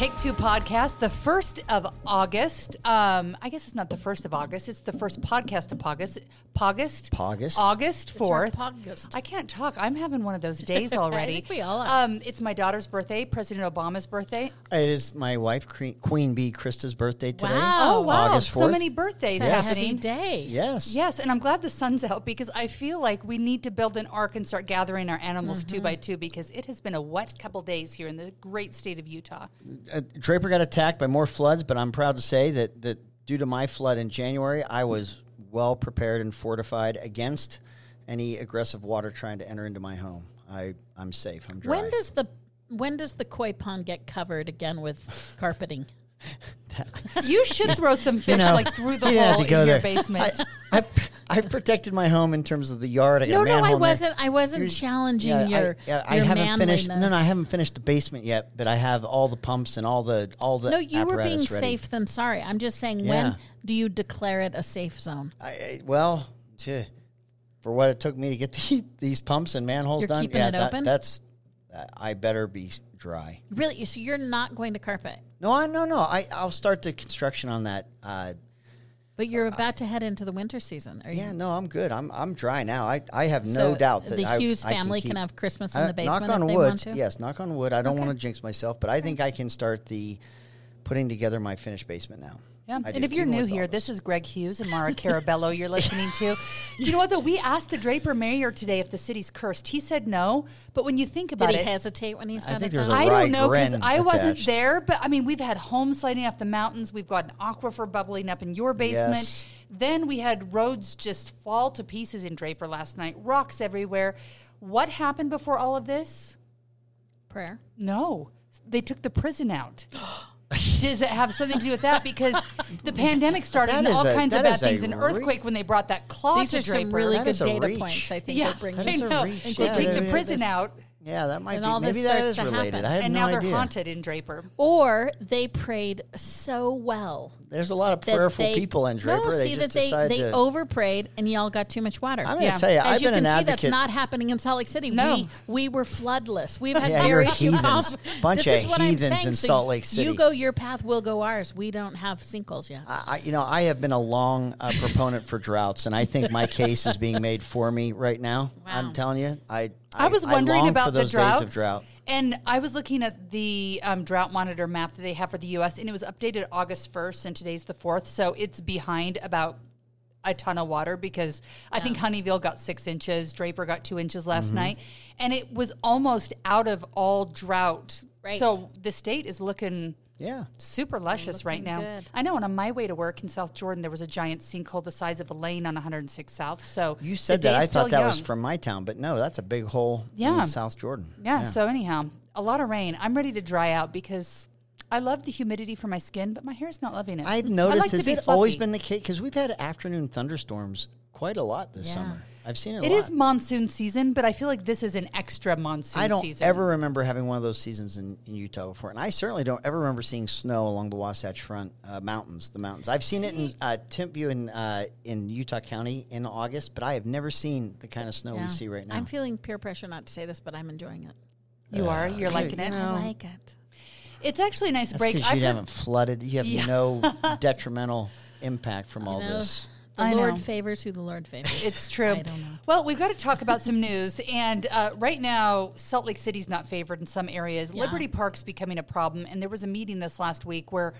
Take Two podcast, the first of August. Um, I guess it's not the first of August. It's the first podcast of August. August. August? August fourth. August. I can't talk. I'm having one of those days already. think we all are. Um, it's my daughter's birthday. President Obama's birthday. It is my wife, Queen Queen Bee Krista's birthday today. Wow. Oh wow! August so many birthdays It's a happy happening. day. Yes. Yes, and I'm glad the sun's out because I feel like we need to build an ark and start gathering our animals two by two because it has been a wet couple days here in the great state of Utah. Uh, Draper got attacked by more floods, but I'm proud to say that, that due to my flood in January, I was well prepared and fortified against any aggressive water trying to enter into my home. I, I'm safe. I'm dry. When does the when does the koi pond get covered again with carpeting? You should throw some fish know, like through the you hole in your there. basement. I, I've, I've protected my home in terms of the yard. I got No, no, I wasn't. I wasn't You're- challenging yeah, your I, yeah, I your haven't finished. No, no, I haven't finished the basement yet, but I have all the pumps and all the all the. No, you were being ready. safe than sorry. I'm just saying, Yeah. when do you declare it a safe zone? I, I, well, tch, for what it took me to get the, these pumps and manholes You're done, yeah, it that- open? that's. Uh, I better be dry. Really? So you're not going to carpet, No, I no no. I I'll start the construction on that. Uh, but you're about to head into the winter season. Are you? yeah, no, I'm good. I'm I'm dry now. I I have no So doubt that the Hughes I family can keep- have Christmas in the basement Knock on wood. want to? Yes, knock on wood. I don't want to jinx myself, but I think I can start the putting together my finished basement now. Yeah. I And if you're new here, this. this is Greg Hughes and Maura Carabello you're listening to. Do you know what, though? We asked the Draper mayor today if the city's cursed. He said no. But when you think about it. Did he it, hesitate when he said think it? there's a I wry don't know because grin I wasn't attached. there, but I mean, we've had homes sliding off the mountains. We've got an aquifer bubbling up in your basement. Yes. Then we had roads just fall to pieces in Draper last night, rocks everywhere. What happened before all of this? prayer. No, they took the prison out. Does it have something to do with that? Because the pandemic started That and is all a- kinds of that bad is a things. An re- earthquake when they brought that claw These to are Draper. some really That good is a data reach. points. I think yeah, they're bringing. I is a know. reach. They Yeah, take the is- prison out, Yeah, that might And be. all this Maybe that starts is to related. happen. I have and no now they're idea. haunted in Draper. Or they prayed so well There's a lot of prayerful they, people in Draper. No, they see just that they they to. over prayed and y'all got too much water. I'm going to Yeah. tell you, As I've you been can an see, advocate. that's not happening in Salt Lake City. No. We we were floodless. We've had Yeah, very few heathens. Bunch this of is what I'm heathens in So Salt Lake City. You go your path, we'll go ours. We don't have sinkholes yet. I, I- you know, I have been a long uh, proponent for droughts, and I think my case is being made for me right now. Wow. I'm telling you, I I was wondering long about the droughts. days of drought. And I was looking at the um, drought monitor map that they have for the U.S. and it was updated August 1st, and today's the 4th. So it's behind about a ton of water because I think Honeyville got six inches, Draper got two inches last Mm-hmm. night, and it was almost out of all drought. Right. So the state is looking Yeah, super luscious right now. good. I know. And on my way to work in South Jordan, there was a giant sinkhole the size of a lane on 106 South. So you said that. I still thought that was young. from my town, but no, that's a big hole Yeah. in South Jordan. Yeah, So anyhow, a lot of rain. I'm ready to dry out because I love the humidity for my skin, but my hair's not loving it. I've I noticed. like to has be it always been the case? Because we've had afternoon thunderstorms quite a lot this Yeah. summer. I've seen it. A It lot. is monsoon season, but I feel like this is an extra monsoon I don't season. ever remember having one of those seasons in, in Utah before, and I certainly don't ever remember seeing snow along the Wasatch Front uh, mountains. The mountains. I've seen it in uh, Timpview in uh, in Utah County in August, but I have never seen the kind of snow Yeah. we see right now. I'm feeling peer pressure not to say this, but I'm enjoying it. You are. You're liking it. I like it. It's actually a nice That's break. because I've you heard- haven't flooded. You have Yeah. no detrimental impact from all this. The I Lord know. favors who the Lord favors. It's true. I don't know. Well, we've got to talk about some news. And uh, right now, Salt Lake City's not favored in some areas. Yeah. Liberty Park's becoming a problem. And there was a meeting this last week where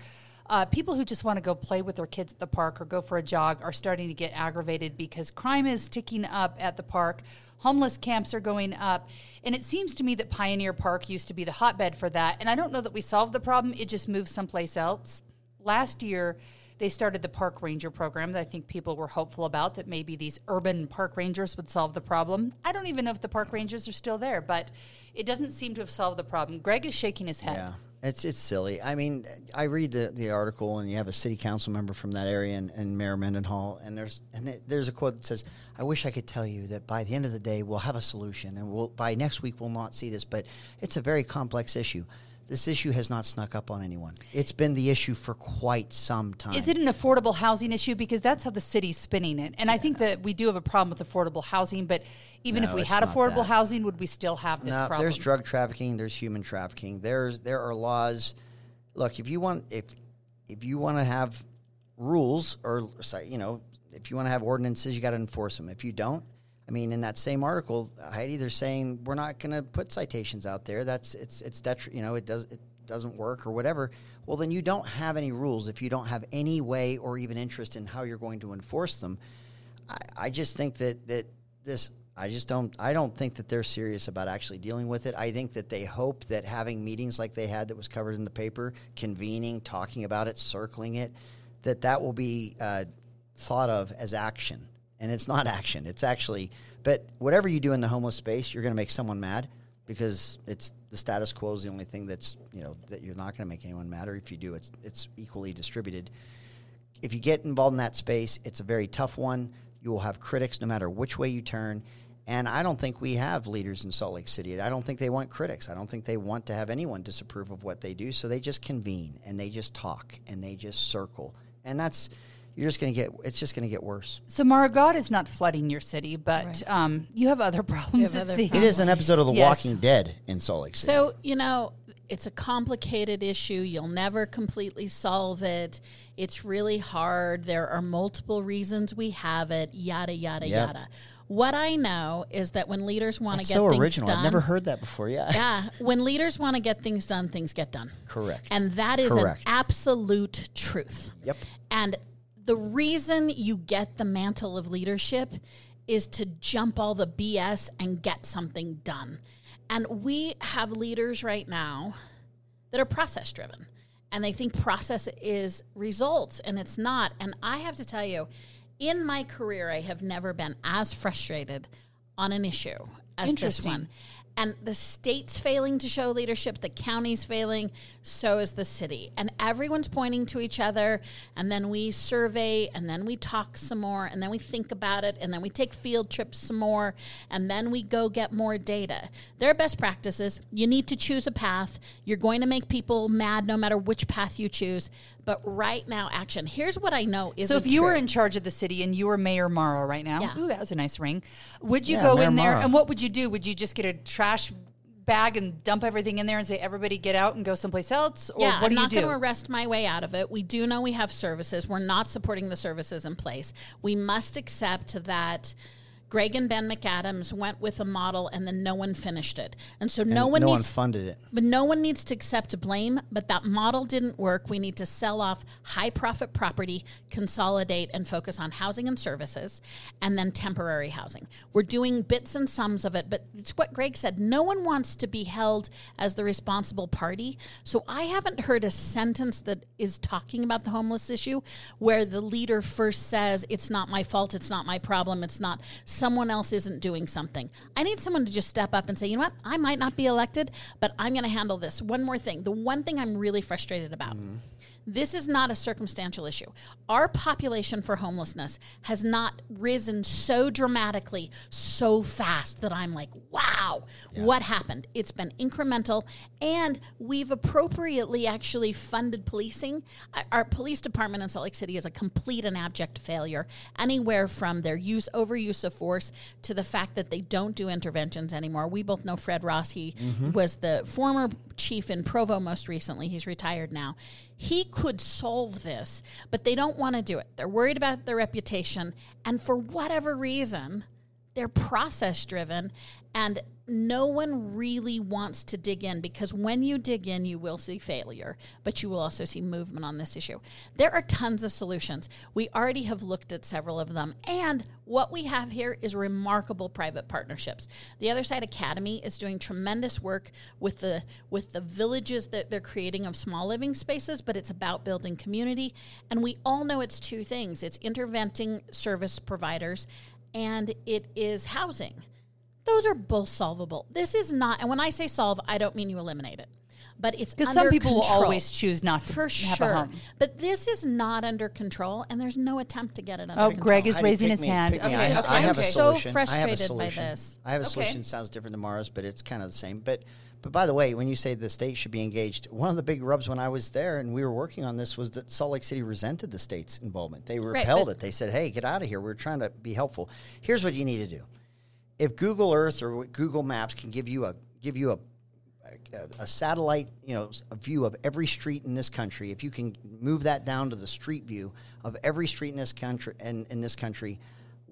uh, people who just want to go play with their kids at the park or go for a jog are starting to get aggravated because crime is ticking up at the park. Homeless camps are going up. And it seems to me that Pioneer Park used to be the hotbed for that. And I don't know that we solved the problem, it just moved someplace else. last year they started the park ranger program that I think people were hopeful about that maybe these urban park rangers would solve the problem. I don't even know if the park rangers are still there, but it doesn't seem to have solved the problem. Greg is shaking his head. Yeah. It's it's silly. I mean, I read the, the article, and you have a city council member from that area, and, and Mayor Mendenhall, and there's and there's a quote that says, "I wish I could tell you that by the end of the day we'll have a solution, and we'll by next week we'll not see this, but it's a very complex issue. This issue has not snuck up on anyone. It's been the issue for quite some time. Is it an affordable housing issue? Because that's how the city's spinning it. And I think that we do have a problem with affordable housing, but even if we had affordable that. housing, would we still have this No, problem? there's drug trafficking. There's human trafficking. There's there are laws. Look, if you want if if you want to have rules or you know if you want to have ordinances, you got to enforce them. If you don't, I mean, in that same article, Heidi, they're saying we're not going to put citations out there. That's it's it's detri- you know it does it doesn't work or whatever. Well, then you don't have any rules if you don't have any way or even interest in how you're going to enforce them. I, I just think that that this I just don't I don't think that they're serious about actually dealing with it. I think that they hope that having meetings like they had that was covered in the paper, convening, talking about it, circling it, that that will be uh, thought of as action. And it's not action. It's actually but whatever you do in the homeless space, you're going to make someone mad because it's the status quo is the only thing that's, you know, that you're not going to make anyone mad or if you do it's it's equally distributed if you get involved in that space, it's a very tough one. You will have critics no matter which way you turn. And I don't think we have leaders in Salt Lake City. I don't think they want critics. I don't think they want to have anyone disapprove of what they do. So they just convene and they just talk and they just circle. And that's, you're just going to get, it's just going to get worse. so, Maura, God is not flooding your city, but Right. um, you have other problems, have it other seems. It is an episode of The Yes. Walking Dead in Salt Lake City. So, you know, it's a complicated issue. You'll never completely solve it. It's really hard. There are multiple reasons we have it, yada, yada, Yep. yada. What I know is that when leaders want to get so things original. done, I've never heard that before. Yeah. yeah, when leaders want to get things done, things get done. Correct. And that is Correct. an absolute truth. Yep. And the reason you get the mantle of leadership is to jump all the BS and get something done. And we have leaders right now that are process driven and they think process is results and it's not. And I have to tell you, in my career, I have never been as frustrated on an issue as this one. And the state's failing to show leadership, the county's failing, so is the city. And everyone's pointing to each other, and then we survey, and then we talk some more, and then we think about it, and then we take field trips some more, and then we go get more data. There are best practices. You need to choose a path. You're going to make people mad no matter which path you choose. But right now, action. Here's what I know is So if you were in charge of the city and you were Mayor Maura right now, Yeah. ooh, that was a nice ring. Would you Yeah, go Mayor in there Maura. and what would you do? Would you just get a trash bag and dump everything in there and say everybody get out and go someplace else? Or yeah, what I'm do not you do? going to arrest my way out of it. We do know we have services. We're not supporting the services in place. We must accept that Greg and Ben McAdams went with a model and then no one finished it. And so no And one no one funded it. but no one needs to accept blame, but that model didn't work. We need to sell off high profit property, consolidate, and focus on housing and services, and then temporary housing. We're doing bits and sums of it, but it's what Greg said. No one wants to be held as the responsible party. So I haven't heard a sentence that is talking about the homeless issue where the leader first says, It's not my fault, it's not my problem, it's not someone else isn't doing something. I need someone to just step up and say, You know what? I might not be elected, but I'm going to handle this. One more thing. The one thing I'm really frustrated about. This is not a circumstantial issue. Our population for homelessness has not risen so dramatically, so fast that I'm like, wow, what happened? It's been incremental, and we've appropriately actually funded policing. Our- police department in Salt Lake City is a complete and abject failure, anywhere from their use overuse of force to the fact that they don't do interventions anymore. We both know Fred Ross. He mm-hmm. was the former chief in Provo most recently. He's retired now. He could solve this, but they don't want to do it. They're worried about their reputation. And for whatever reason, they're process driven and no one really wants to dig in because when you dig in you will see failure but you will also see movement on this issue. There are tons of solutions. We already have looked at several of them and what we have here is remarkable private partnerships. The other side academy is doing tremendous work with the with the villages that they're creating of small living spaces but it's about building community and we all know it's two things. It's interventing service providers and it is housing. Those are both solvable. This is not, and when I say solve, I don't mean you eliminate it, but it's Because some people will always choose not to for have sure. a home. But this is not under control, and there's no attempt to get it under Oh, control. Greg is Heidi, raising his me, hand. Okay, I, have, okay. I have a I'm so solution. I have a frustrated by solution. this. I have a Okay. solution. Sounds different than Maura's, but it's kind of the same. But but by the way, when you say the state should be engaged, one of the big rubs when I was there and we were working on this was that Salt Lake City resented the state's involvement. They repelled but- it. They said, "Hey, get out of here. We're trying to be helpful." Here's what you need to do. If Google Earth or Google Maps can give you a give you a a, satellite, you know, a view of every street in this country. If you can move that down to the street view of every street in this country, in, in this country,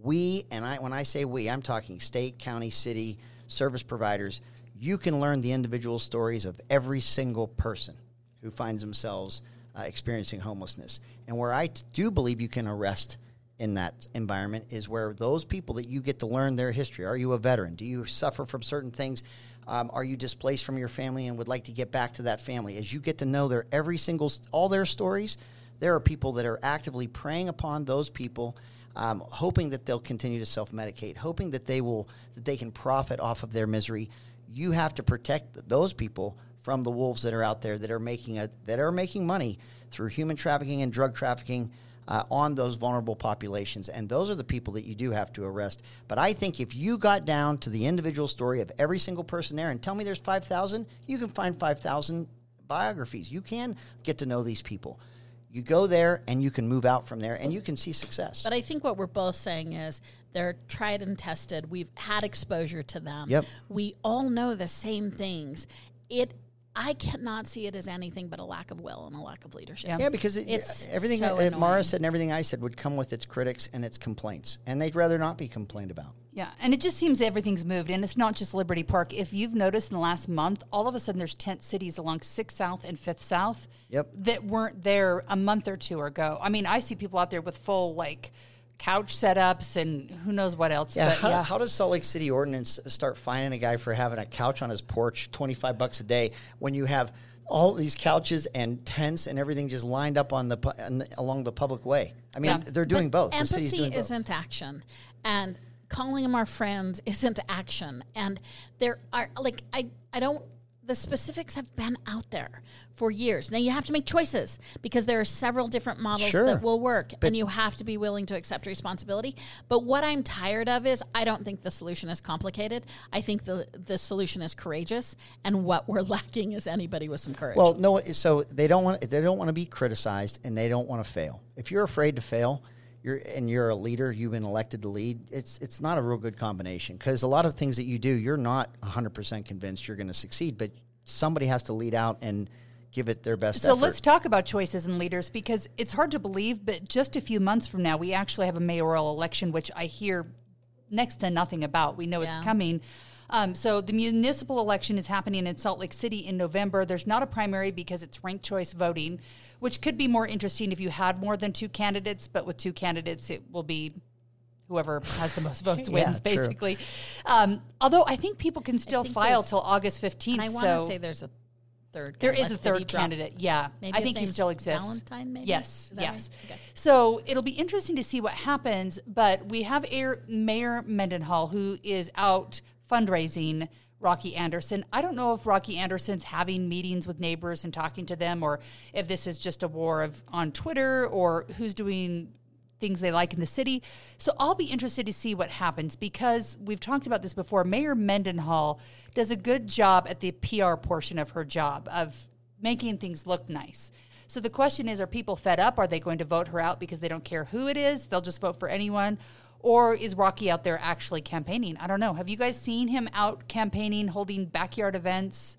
we and I, when I say we, I'm talking state, county, city, service providers. You can learn the individual stories of every single person who finds themselves uh, experiencing homelessness. And where I t- do believe you can arrest in that environment is where those people that you get to learn their history. Are you a veteran? Do you suffer from certain things? Um, are you displaced from your family and would like to get back to that family? As you get to know their every single all their stories, there are people that are actively preying upon those people, um, hoping that they'll continue to self medicate, hoping that they will that they can profit off of their misery. You have to protect those people from the wolves that are out there that are making a that are making money through human trafficking and drug trafficking uh, on those vulnerable populations. And those are the people that you do have to arrest. But I think if you got down to the individual story of every single person there and tell me there's 5,000, you can find 5,000 biographies. You can get to know these people. You go there and you can move out from there and you can see success. But I think what we're both saying is they're tried and tested. We've had exposure to them. Yep. We all know the same things. It I cannot see it as anything but a lack of will and a lack of leadership. Yeah, because it, It's everything so that uh, Maura said and everything I said would come with its critics and its complaints, and they'd rather not be complained about. Yeah, and it just seems everything's moved, and it's not just Liberty Park. If you've noticed in the last month, all of a sudden there's tent cities along Sixth South and Fifth South Yep. that weren't there a month or two ago. I mean, I see people out there with full like couch setups and who knows what else. Yeah, but how, yeah. how does Salt Lake City ordinance start fining a guy for having a couch on his porch, twenty five bucks a day, when you have all these couches and tents and everything just lined up on the on the- along the public way? I mean, Yeah. they're doing But both. The Empathy city's doing both. isn't action, and calling them our friends isn't action. And there are like I I don't. The specifics have been out there for years. Now you have to make choices because there are several different models Sure. that will work, and you have to be willing to accept responsibility. But what I'm tired of is I don't think the solution is complicated. I think the the solution is courageous, and what we're lacking is anybody with some courage. Well, no. So they don't want they don't want to be criticized and they don't want to fail. If you're afraid to fail, you're and you're a leader. You've been elected to lead. It's it's not a real good combination because a lot of things that you do, you're not 100 percent convinced you're going to succeed, but somebody has to lead out and give it their best. So effort. let's talk about choices and leaders because it's hard to believe, but just a few months from now, we actually have a mayoral election, which I hear next to nothing about. We know it's coming. Um, so the municipal election is happening in Salt Lake City in November. There's not a primary because it's ranked choice voting, which could be more interesting if you had more than two candidates. But with two candidates, it will be whoever has the most votes wins, true. basically. Um, although I think people can still file till August 15th. and I want to so say there's a third. there is a third dropped. candidate. Yeah, Maybe I think he still exists. Valentine, maybe? Yes, yes. right? Okay. So it'll be interesting to see what happens. But we have Air, Mayor Mendenhall who is out fundraising. Rocky Anderson. I don't know if Rocky Anderson's having meetings with neighbors and talking to them, or if this is just a war of on Twitter, or who's doing things they like in the city. So I'll be interested to see what happens because we've talked about this before. Mayor Mendenhall does a good job at the PR portion of her job of making things look nice. So the question is are people fed up? Are they going to vote her out because they don't care who it is? They'll just vote for anyone? Or is Rocky out there actually campaigning? I don't know. Have you guys seen him out campaigning, holding backyard events?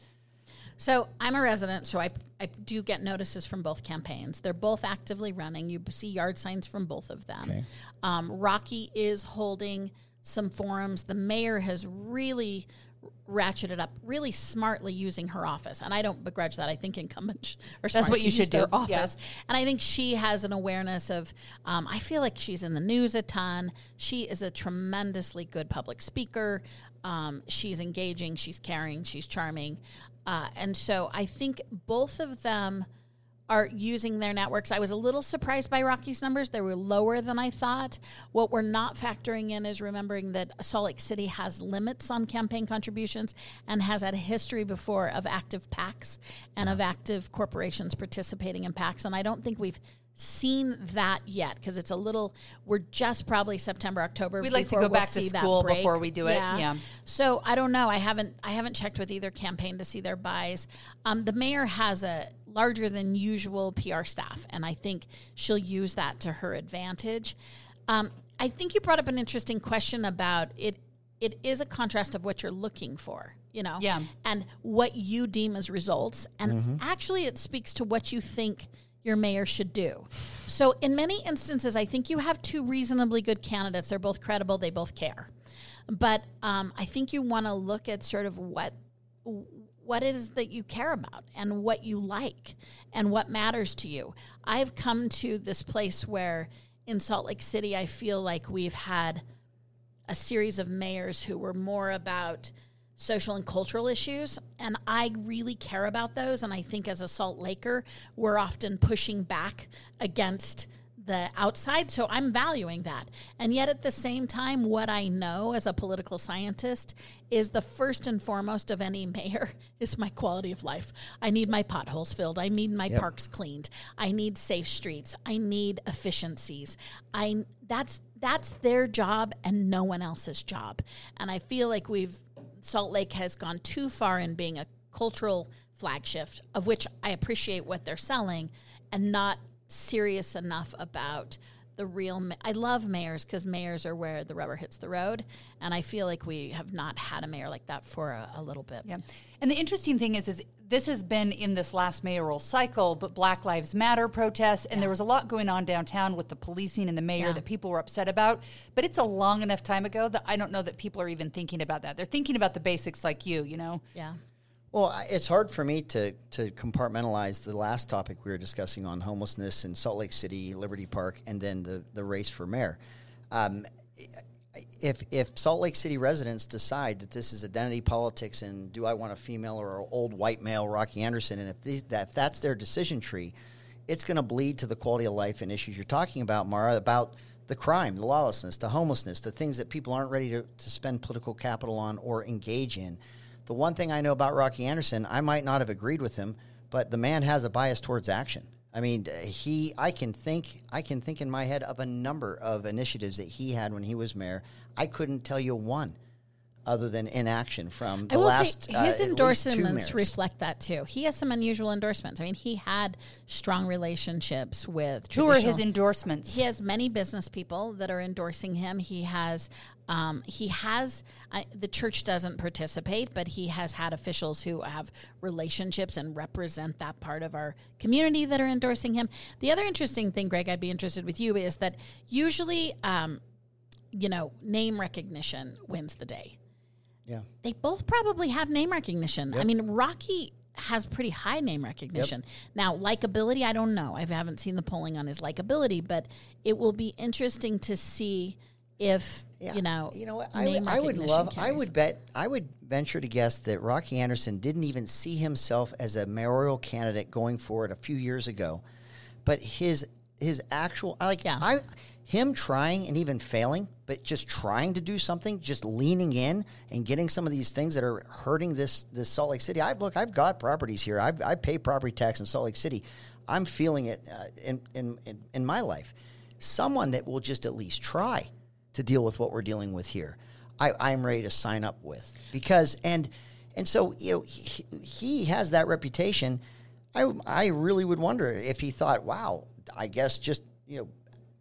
So I'm a resident, so I, I do get notices from both campaigns. They're both actively running. You see yard signs from both of them. Okay. Um, Rocky is holding some forums. The mayor has really ratcheted up really smartly using her office. And i don't begrudge that. I think incumbents are That's smart what to you should their do. Yeah. office. And i think she has an awareness of um, i feel like she's in the news a ton. She is a tremendously good public speaker. Um, she's engaging. She's caring. She's charming. Uh, and so i think both of them are using their networks. I was a little surprised by Rocky's numbers. They were lower than I thought. What we're not factoring in is remembering that Salt Lake City has limits on campaign contributions and has had a history before of active PACs and of active corporations participating in PACs. And I don't think we've seen that yet because it's a little we're just probably September October We'd like to go we'll back to school before we do it. Yeah. So I don't know. I haven't I haven't checked with either campaign to see their buys. Um, the mayor has a larger than usual PR staff, and I think she'll use that to her advantage. Um, I think you brought up an interesting question about it. It is a contrast of what you're looking for, you know, Yeah. and what you deem as results, and actually, it speaks to what you think your mayor should do. So, in many instances, I think you have two reasonably good candidates. They're both credible. They both care, but um, I think you want to look at sort of what what it is that you care about and what you like and what matters to you. I've come to this place where in Salt Lake City, I feel like we've had a series of mayors who were more about social and cultural issues. And I really care about those. And I think as a Salt Laker, we're often pushing back against the outside. So I'm valuing that. And yet at the same time, what I know as a political scientist is the first and foremost of any mayor is my quality of life. I need my potholes filled. I need my parks cleaned. I need safe streets. I need efficiencies. I that's that's their job and no one else's job. And I feel like we've Salt Lake has gone too far in being a cultural flagship, of which I appreciate what they're selling, and not serious enough about the real. Ma- I love mayors because mayors are where the rubber hits the road, and I feel like we have not had a mayor like that for a, a little bit. Yeah. And the interesting thing is, is this has been in this last mayoral cycle, but Black Lives Matter protests, and there was a lot going on downtown with the policing and the mayor Yeah. that people were upset about. But it's a long enough time ago that I don't know that people are even thinking about that. They're thinking about the basics like you, you know? Yeah. Well, it's hard for me to to compartmentalize the last topic we were discussing on homelessness in Salt Lake City, Liberty Park, and then the the race for mayor. Um, if if Salt Lake City residents decide that this is identity politics and do I want a female or an old white male, Rocky Anderson, and if these, that that's their decision tree, it's going to bleed to the quality of life and issues you're talking about, Maura, about the crime, the lawlessness, the homelessness, the things that people aren't ready to, to spend political capital on or engage in. The one thing I know about Rocky Anderson, I might not have agreed with him, but the man has a bias towards action. I mean, he. I can think. I can think in my head of a number of initiatives that he had when he was mayor. I couldn't tell you one, other than inaction from the I will last. say uh, his at least two endorsements reflect that too. He has some unusual endorsements. I mean, he had strong relationships with Who are his endorsements? He has many business people that are endorsing him. He has, um, he has. I, the church doesn't participate, but he has had officials who have relationships and represent that part of our community that are endorsing him. The other interesting thing, Greg, I'd be interested with you is that usually, um, you know, name recognition wins the day Yeah. they both probably have name recognition. I mean, Rocky has pretty high name recognition. Now, likability, I don't know. I haven't seen the polling on his likability, but it will be interesting to see if Yeah. you know. you know what? I would, I would recognition love. I would bet. I would venture to guess that Rocky Anderson didn't even see himself as a mayoral candidate going forward a few years ago, but his his actual I like Yeah. I him trying and even failing, but just trying to do something, just leaning in and getting some of these things that are hurting this this Salt Lake City. I've look, I've got properties here. I've, I pay property tax in Salt Lake City. I'm feeling it uh, in in in my life. Someone that will just at least try to deal with what we're dealing with here. I, I'm ready to sign up with because and and so you know he, he has that reputation. I I really would wonder if he thought, wow, I guess just you know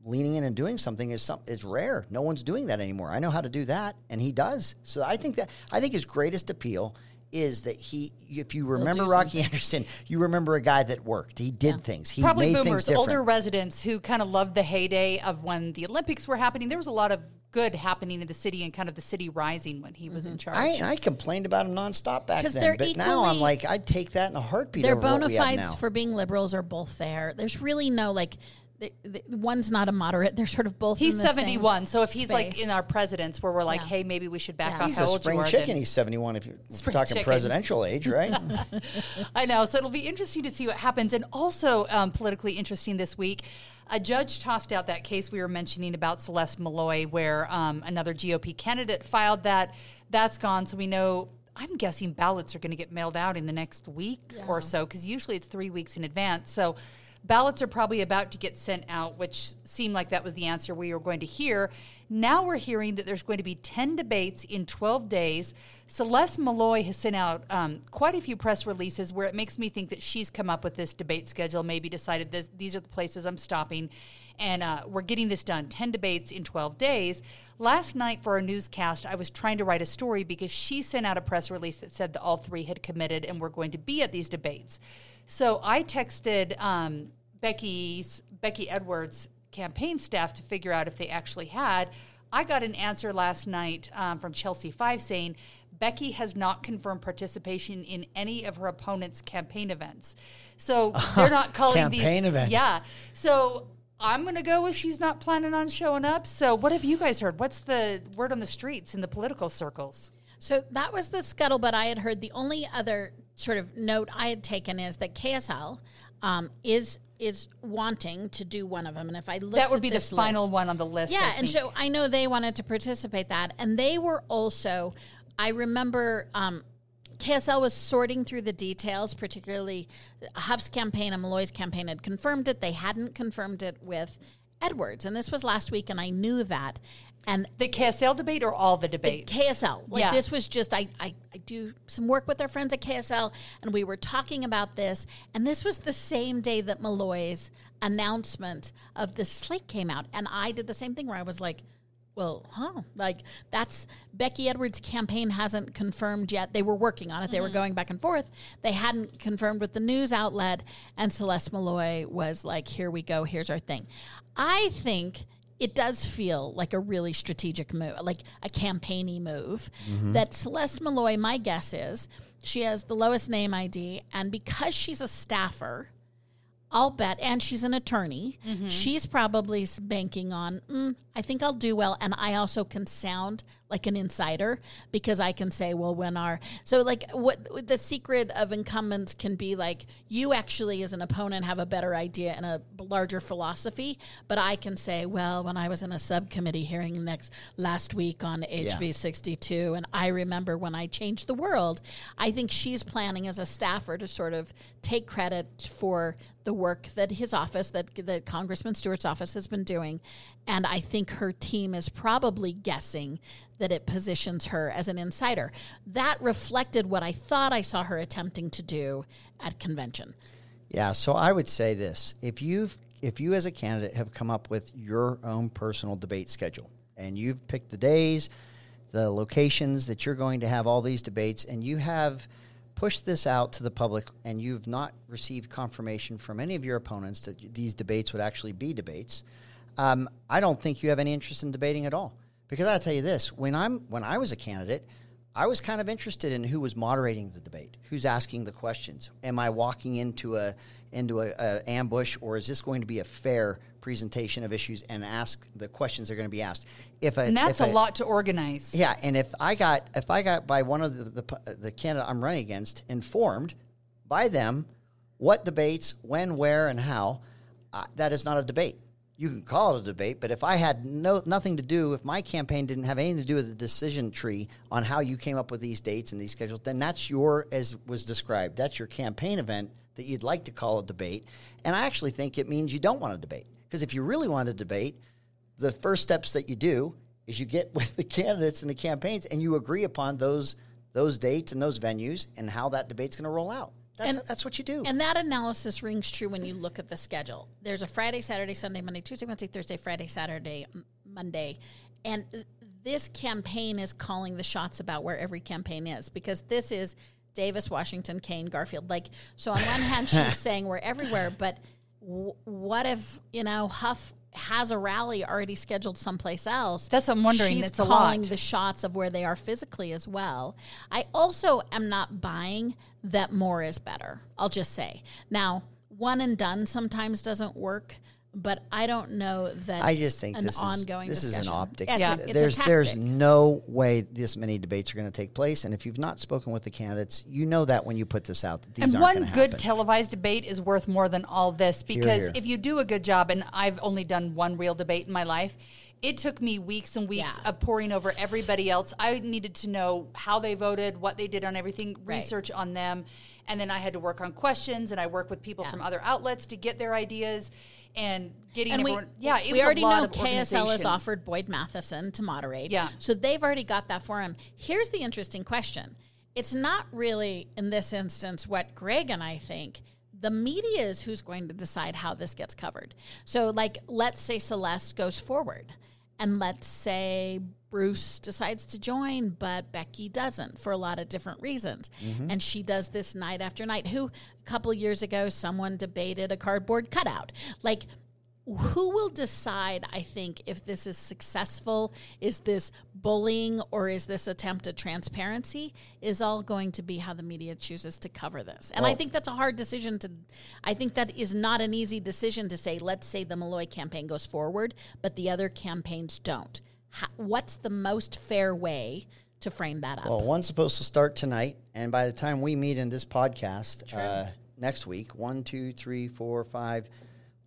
leaning in and doing something is some is rare. No one's doing that anymore. I know how to do that, and he does. So I think that I think his greatest appeal is that he, if you remember do Rocky Anderson, you remember a guy that worked. He did things. He Probably made things boomers, different. older residents who kind of loved the heyday of when the Olympics were happening. There was a lot of good happening in the city and kind of the city rising when he was in mm-hmm. charge. I, I complained about him nonstop back then, they're but now I'm like, I'd take that in a heartbeat. Their over what bona we have fides now. for being liberals are both there. There's really no like. The, the, one's not a moderate. They're sort of both. He's in the same 71. So if he's like in our presidents where we're like, Yeah. hey, maybe we should back Yeah. off He's how a old spring you chicken. then- He's 71 if you're, Spring talking chicken. presidential age, right? I know. So it'll be interesting to see what happens. And also um, politically interesting this week, a judge tossed out that case we were mentioning about Celeste Maloy, where um, another GOP candidate filed that. That's gone. So we know. I'm guessing ballots are going to get mailed out in the next week or so because usually it's three weeks in advance. So ballots are probably about to get sent out, which seemed like that was the answer we were going to hear. Now we're hearing that there's going to be 10 debates in 12 days. Celeste Maloy has sent out um, quite a few press releases where it makes me think that she's come up with this debate schedule, maybe decided this, these are the places I'm stopping, and uh, we're getting this done 10 debates in 12 days. Last night for our newscast, I was trying to write a story because she sent out a press release that said that all three had committed and were going to be at these debates. So I texted um, Becky's Becky Edwards campaign staff to figure out if they actually had. I got an answer last night um, from Chelsea Five saying Becky has not confirmed participation in any of her opponent's campaign events. So they're not calling these Campaign events. Yeah. So I'm going to go with she's not planning on showing up. So what have you guys heard? What's the word on the streets in the political circles? So that was the scuttlebutt I had heard. The only other sort of note I had taken is that KSL um, is is wanting to do one of them, and if I look, That would be the final list- one on the list. Yeah, and so I know they wanted to participate that, and they were also. I remember um, KSL was sorting through the details, particularly Hough's campaign and Maloy's campaign had confirmed it. They hadn't confirmed it with Edwards, and this was last week, and I knew that. And the KSL debate or all the debates? KSL. Like Yeah. this was just I, I I do some work with our friends at KSL and we were talking about this and this was the same day that Maloy's announcement of the slate came out and I did the same thing where I was like well, huh? Like that's Becky Edwards' campaign hasn't confirmed yet. They were working on it. They were mm-hmm. going back and forth. They hadn't confirmed with the news outlet, and Celeste Maloy was like, "Here we go. Here's our thing." I think it does feel like a really strategic move, like a campaigny move. Mm-hmm. That Celeste Maloy, my guess is, she has the lowest name ID, and because she's a staffer, I'll bet, and she's an attorney. She's probably banking on. Mm, I think I'll do well, and I also can sound like an insider because I can say, well, when our so like what the secret of incumbents can be like you actually as an opponent have a better idea and a larger philosophy, but I can say, well, when I was in a subcommittee hearing next last week on HB sixty two, and I remember when I changed the world. I think she's planning as a staffer to sort of take credit for the work that his office, that that Congressman Stewart's office has been doing, and I think her team is probably guessing that it positions her as an insider. That reflected what I thought I saw her attempting to do at convention. Yeah, so I would say this: if you've if you as a candidate have come up with your own personal debate schedule and you've picked the days, the locations that you're going to have all these debates, and you have pushed this out to the public, and you've not received confirmation from any of your opponents that these debates would actually be debates, um, I don't think you have any interest in debating at all. Because I'll tell you this: when I'm when I was a candidate, I was kind of interested in who was moderating the debate, who's asking the questions. Am I walking into a into a, a ambush, or is this going to be a fair presentation of issues and ask the questions that are going to be asked? If a, and that's if a lot to organize. yeah, and if I got if I got by one of the the, the candidate I'm running against informed by them what debates, when, where, and how, uh, that is not a debate. You can call it a debate, but if I had no nothing to do, if my campaign didn't have anything to do with the decision tree on how you came up with these dates and these schedules, then that's your, as was described, that's your campaign event that you'd like to call a debate. And I actually think it means you don't want to debate. Because if you really want to debate, the first steps that you do is you get with the candidates and the campaigns and you agree upon those those dates and those venues and how that debate's going to roll out. That's, And- that's what you do. And that analysis rings true when you look at the schedule. There's a Friday, Saturday, Sunday, Monday, Tuesday, Wednesday, Thursday, Friday, Saturday, Monday. And this campaign is calling the shots about where every campaign is because this is Davis, Washington, Kane, Garfield. Like, so on one hand, she's saying we're everywhere, but w- what if, you know, Hough has a rally already scheduled someplace else. That's what I'm wondering. She's It's a calling the shots of where they are physically as well. I also am not buying that more is better. I'll just say. Now, one and done sometimes doesn't work, but I don't know that I just think an this is ongoing this is an optics. It's Yeah. it's a there's there's no way this many debates are going to take place, and if you've not spoken with the candidates, you know that when you put this out that these and aren't one good happen. televised debate is worth more than all this because here. if you do a good job, and I've only done one real debate in my life, it took me weeks and weeks Yeah. of pouring over everybody else. I needed to know how they voted, what they did on everything, Right. research on them, and then I had to work on questions, and I worked with people Yeah. from other outlets to get their ideas and getting and we, yeah, it we was already a lot know KSL has offered Boyd Matheson to moderate. Yeah. So they've already got that for him. Here's the interesting question. It's not really, in this instance, what Greg and I think. The media is who's going to decide how this gets covered. So, like, let's say Celeste goes forward, and let's say Bruce decides to join, but Becky doesn't for a lot of different reasons. Mm-hmm. And she does this night after night. Who, a couple years ago, someone debated a cardboard cutout. Like, who will decide i think if this is successful is this bullying or is this attempt at transparency is all going to be how the media chooses to cover this and i think that's a hard decision to i think that is not an easy decision to say let's say the maloy campaign goes forward but the other campaigns don't How, what's the most fair way to frame that up? Well, one's supposed to start tonight, and by the time we meet in this podcast uh, next week, one, two, three, four, five,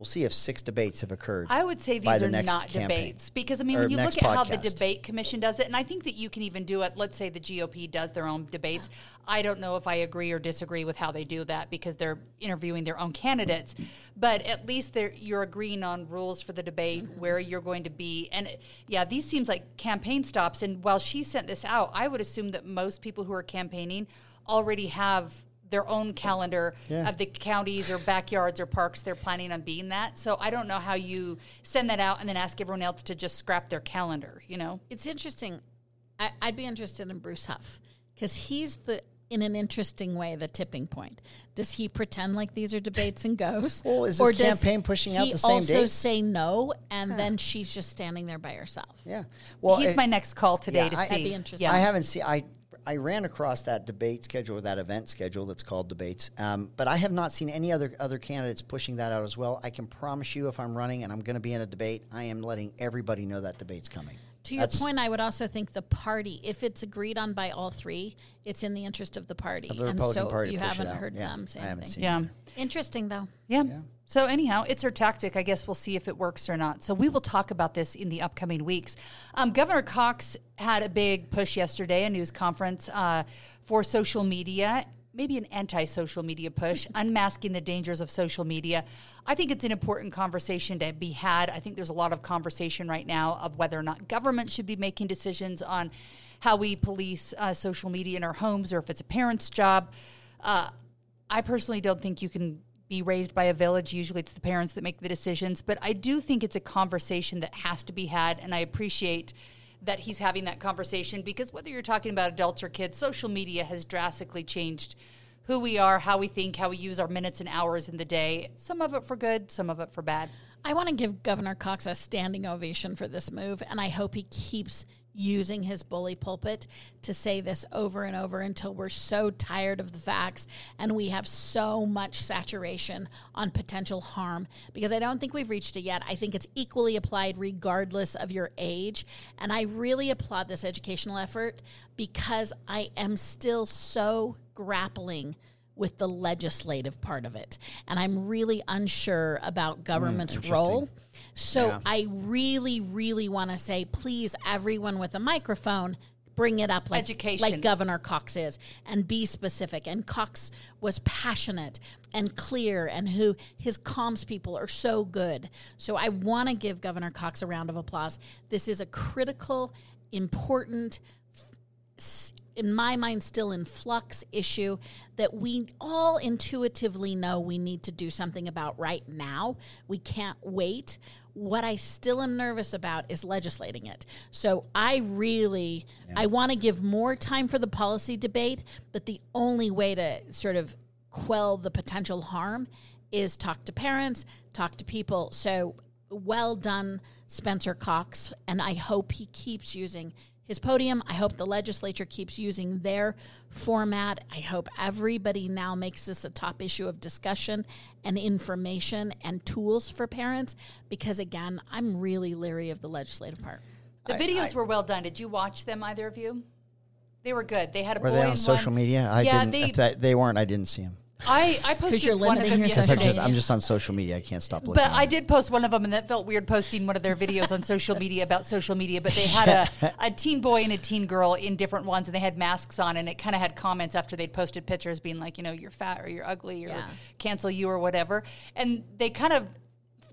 we'll see if six debates have occurred. I would say these the are not campaign. debates because I mean, Or when you look at how the debate commission does it, and I think that you can even do it. Let's say the GOP does their own debates. I don't know if I agree or disagree with how they do that because they're interviewing their own candidates, but at least you're agreeing on rules for the debate, where you're going to be, and yeah, these seems like campaign stops. And while she sent this out, I would assume that most people who are campaigning already have their own calendar Yeah. of the counties or backyards or parks they're planning on being that. So I don't know how you send that out and then ask everyone else to just scrap their calendar, you know? it's interesting. I, I'd be interested in Bruce Hough because he's the, in an interesting way, the tipping point. Does he pretend like these are debates and goes? Well, is Or this does campaign pushing out the same also dates? say no, and then she's just standing there by herself? yeah. Well, He's it- my next call today yeah, to I- see. That'd be interesting. I haven't seen. I I ran across that debate schedule, or that event schedule that's called debates, um, but I have not seen any other other candidates pushing that out as well. I can promise you, if I'm running and I'm going to be in a debate, I am letting everybody know that debate's coming. To your That's- point, I would also think the party, if it's agreed on by all three, it's in the interest of the party. Of the and Republican so Party to you push it haven't out. heard Yeah, them say I haven't anything. seen yeah. Interesting, though. Yeah. So anyhow, it's her tactic. I guess we'll see if it works or not. So we will talk about this in the upcoming weeks. Um, Governor Cox had a big push yesterday, a news conference uh, for social media. Maybe an anti-social media push, unmasking the dangers of social media. I think it's an important conversation to be had. I think there's a lot of conversation right now of whether or not government should be making decisions on how we police uh, social media in our homes, or if it's a parent's job. Uh, I personally don't think you can be raised by a village. Usually it's the parents that make the decisions, but I do think it's a conversation that has to be had, and I appreciate that he's having that conversation because whether you're talking about adults or kids, social media has drastically changed who we are, how we think, how we use our minutes and hours in the day. Some of it for good, some of it for bad. I want to give Governor Cox a standing ovation for this move, and I hope he keeps using his bully pulpit to say this over and over until we're so tired of the facts and we have so much saturation on potential harm because I don't think we've reached it yet. I think it's equally applied regardless of your age. And I really applaud this educational effort because I am still so grappling with the legislative part of it. And I'm really unsure about government's mm, role. So I really, really want to say, please, everyone with a microphone, bring it up like, Education. like Governor Cox is and be specific. And Cox was passionate and clear, and who his comms people are so good. So I want to give Governor Cox a round of applause. This is a critical, important, s- in my mind, still in flux issue that we all intuitively know we need to do something about right now. We can't wait. What I still am nervous about is legislating it. So I really I want to give more time for the policy debate, but the only way to sort of quell the potential harm is talk to parents, talk to people. So well done, Spencer Cox, and I hope he keeps using his podium. I hope the legislature keeps using their format. I hope everybody now makes this a top issue of discussion and information and tools for parents because, again, I'm really leery of the legislative part. The videos were well done. Did you watch them, either of you? They were good. They had a Were boy they on social one. media? I yeah, didn't. they. if that, they weren't. I didn't see them. I I posted you're one of them your I'm social yesterday. just, I'm just on social media. I can't stop looking. But I did post one of them, and that felt weird posting one of their videos on social media about social media. But they had a, a teen boy and a teen girl in different ones, and they had masks on, and it kind of had comments after they'd posted pictures being like, you know, you're fat or you're ugly or Yeah. cancel you or whatever. And they kind of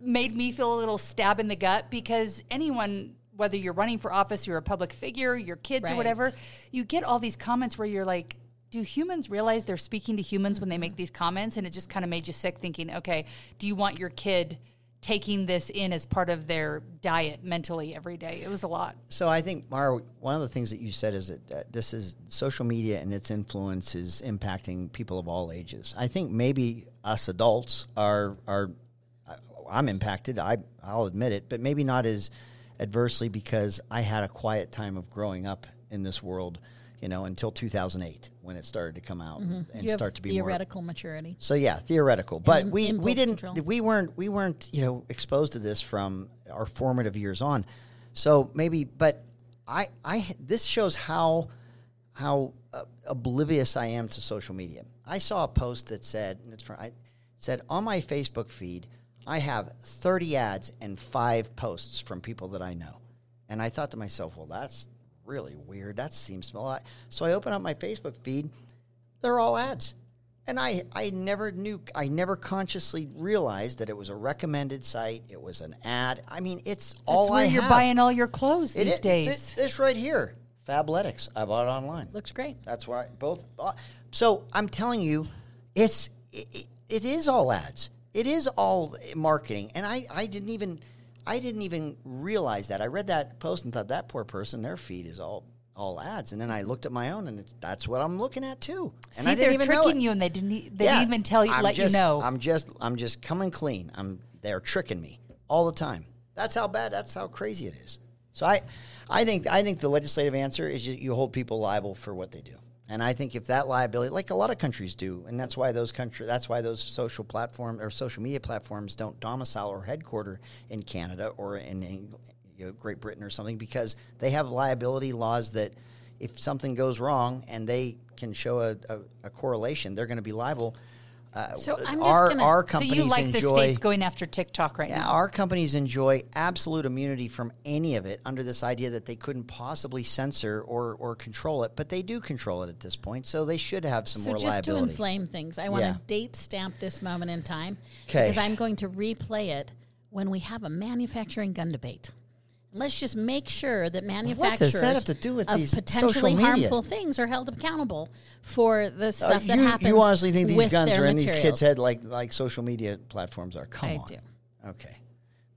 made me feel a little stab in the gut because anyone. Whether you're running for office, you're a public figure, your kids or whatever, you get all these comments where you're like, do humans realize they're speaking to humans when they make these comments? And it just kind of made you sick thinking, okay, do you want your kid taking this in as part of their diet mentally every day? It was a lot. So I think, Maura, one of the things that you said is that uh, this is social media and its influence is impacting people of all ages. I think maybe us adults are are I- I'm impacted. I I'll admit it, but maybe not as adversely because I had a quiet time of growing up in this world. You know, until 2008 when it started to come out and Mm-hmm. You have start to be more theoretical maturity. so yeah, theoretical, but we we didn't control. we weren't we weren't you know exposed to this from our formative years on. So maybe, but I I this shows how how uh, oblivious I am to social media. I saw a post that said and it's from I said on my Facebook feed I have 30 ads and 5 posts from people that I know. And I thought to myself, well that's really weird. That seems a lot. So I open up my Facebook feed they're all ads. And I, I never knew, I never consciously realized that it was a recommended site. It was an ad. I mean, it's all where I you're have. buying all your clothes It these is- days. This, this right here, Fabletics. I bought it online. Looks great. That's why both. uh, So I'm telling you, it's it, it, it is all ads. It is all marketing, and I, I didn't even I didn't even realize that. I read that post and thought that poor person, their feed is all all ads, and then I looked at my own, and it's, that's what I'm looking at too. And See, I they're didn't even tricking you, and they didn't. e- They Yeah. didn't even tell you, I'm let just- you know. I'm just I'm just coming clean. I'm they're tricking me all the time. That's how bad. That's how crazy it is. So I I think I think the legislative answer is you, you hold people liable for what they do. And I think if that liability, like a lot of countries do, and that's why those country, that's why those social platform or social media platforms don't domicile or headquarter in Canada or in, Eng- you know, Great Britain or something, because they have liability laws that if something goes wrong and they can show a, a, a correlation, they're going to be liable. Uh, So I'm just our gonna- our so companies you like enjoy the states going after TikTok right yeah, now? our companies enjoy absolute immunity from any of it under this idea that they couldn't possibly censor or, or control it, but they do control it at this point, so they should have some So more just liability. to inflame things, I want Yeah. to date stamp this moment in time 'Kay. because I'm going to replay it when we have a manufacturing gun debate. Let's just make sure that manufacturers have to do with of these potentially harmful things are held accountable for the Uh, stuff that you, happens. you honestly think these guns are in these kids' head like like social media platforms are? Come I on. do. Okay.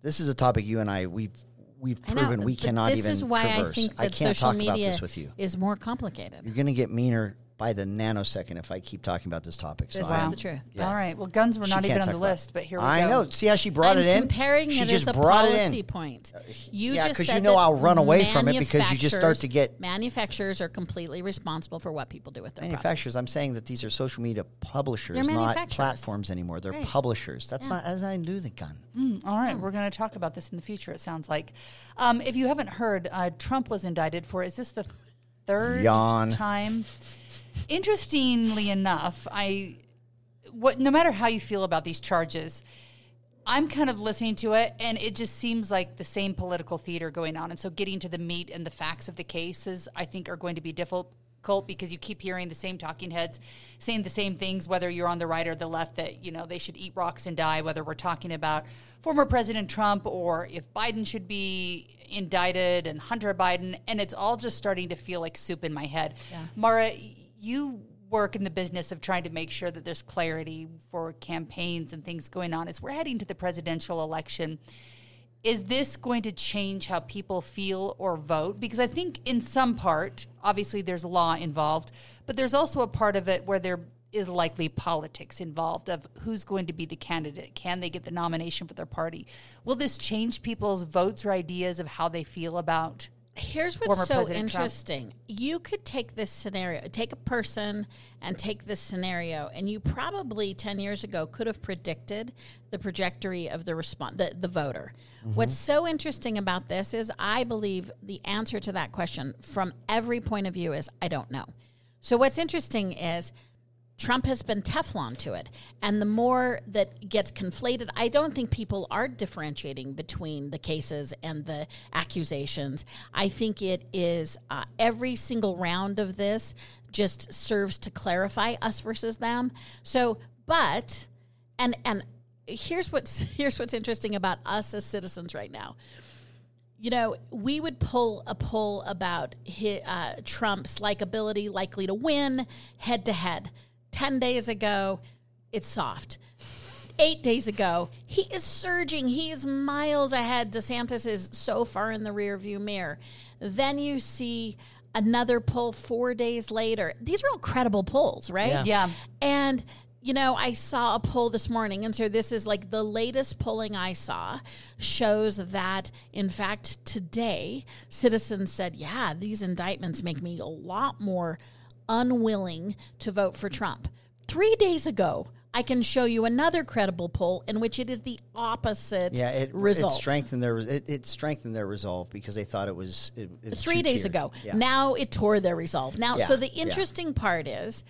This is a topic you and I we've we've I know, proven we cannot this even is why traverse. I think that can't social talk media about this with you. is more complicated. You're going to get meaner by the nanosecond if I keep talking about this topic. So This I is the truth. Yeah. All right. Well, guns were She not even on the list, but here we I go. I know. See how she brought I'm it in? comparing she it just as a brought it policy in. point. You yeah, just 'cause you know I'll run away from it because you just start to get- manufacturers are completely responsible for what people do with their Manufacturers. I'm saying that these are social media publishers, not platforms anymore. They're Right. publishers. That's Yeah. not as I do the gun. All right, we're going to talk about this in the future. It sounds like. Um, if you haven't heard, uh, Trump was indicted for. Is this the third Yawn. time? Interestingly enough, I what no matter how you feel about these charges, I'm kind of listening to it, and it just seems like the same political theater going on. And so, getting to the meat and the facts of the cases, I think, are going to be difficult because you keep hearing the same talking heads saying the same things, whether you're on the right or the left, that you know they should eat rocks and die. Whether we're talking about former President Trump or if Biden should be indicted and Hunter Biden, and it's all just starting to feel like soup in my head. Maura, you work in the business of trying to make sure that there's clarity for campaigns and things going on. As we're heading to the presidential election, is this going to change how people feel or vote? Because I think in some part, obviously there's law involved, but there's also a part of it where there is likely politics involved of who's going to be the candidate. Can they get the nomination for their party? Will this change people's votes or ideas of how they feel about Here's what's so President Trump. interesting. You could take this scenario, take a person and take this scenario, and you probably 10 years ago could have predicted the trajectory of the response, the, the voter. Mm-hmm. What's so interesting about this is I believe the answer to that question from every point of view is I don't know. So what's interesting is Trump has been Teflon to it. And the more that gets conflated, I don't think people are differentiating between the cases and the accusations. I think it is uh, every single round of this just serves to clarify us versus them. So, but, and, and, Here's what's here's what's interesting about us as citizens right now you know, we would pull a poll about hi uh, Trump's likability, likely to win head to head. 10 days ago, it's soft. Eight days ago, he is surging. He is miles ahead. DeSantis is so far in the rearview mirror. Then you see another poll four days later. These are all credible polls, right? Yeah. Yeah. And you know, I saw a poll this morning, and so this is like the latest polling I saw shows that, in fact, today, citizens said, yeah, these indictments make me a lot more unwilling to vote for Trump. Three days ago, I can show you another credible poll in which it is the opposite Yeah, it, result. it strengthened their it, it strengthened their resolve because they thought it was it, it was three days two-tiered. ago. Yeah. Now it tore their resolve. Now, so Yeah, the yeah. interesting part is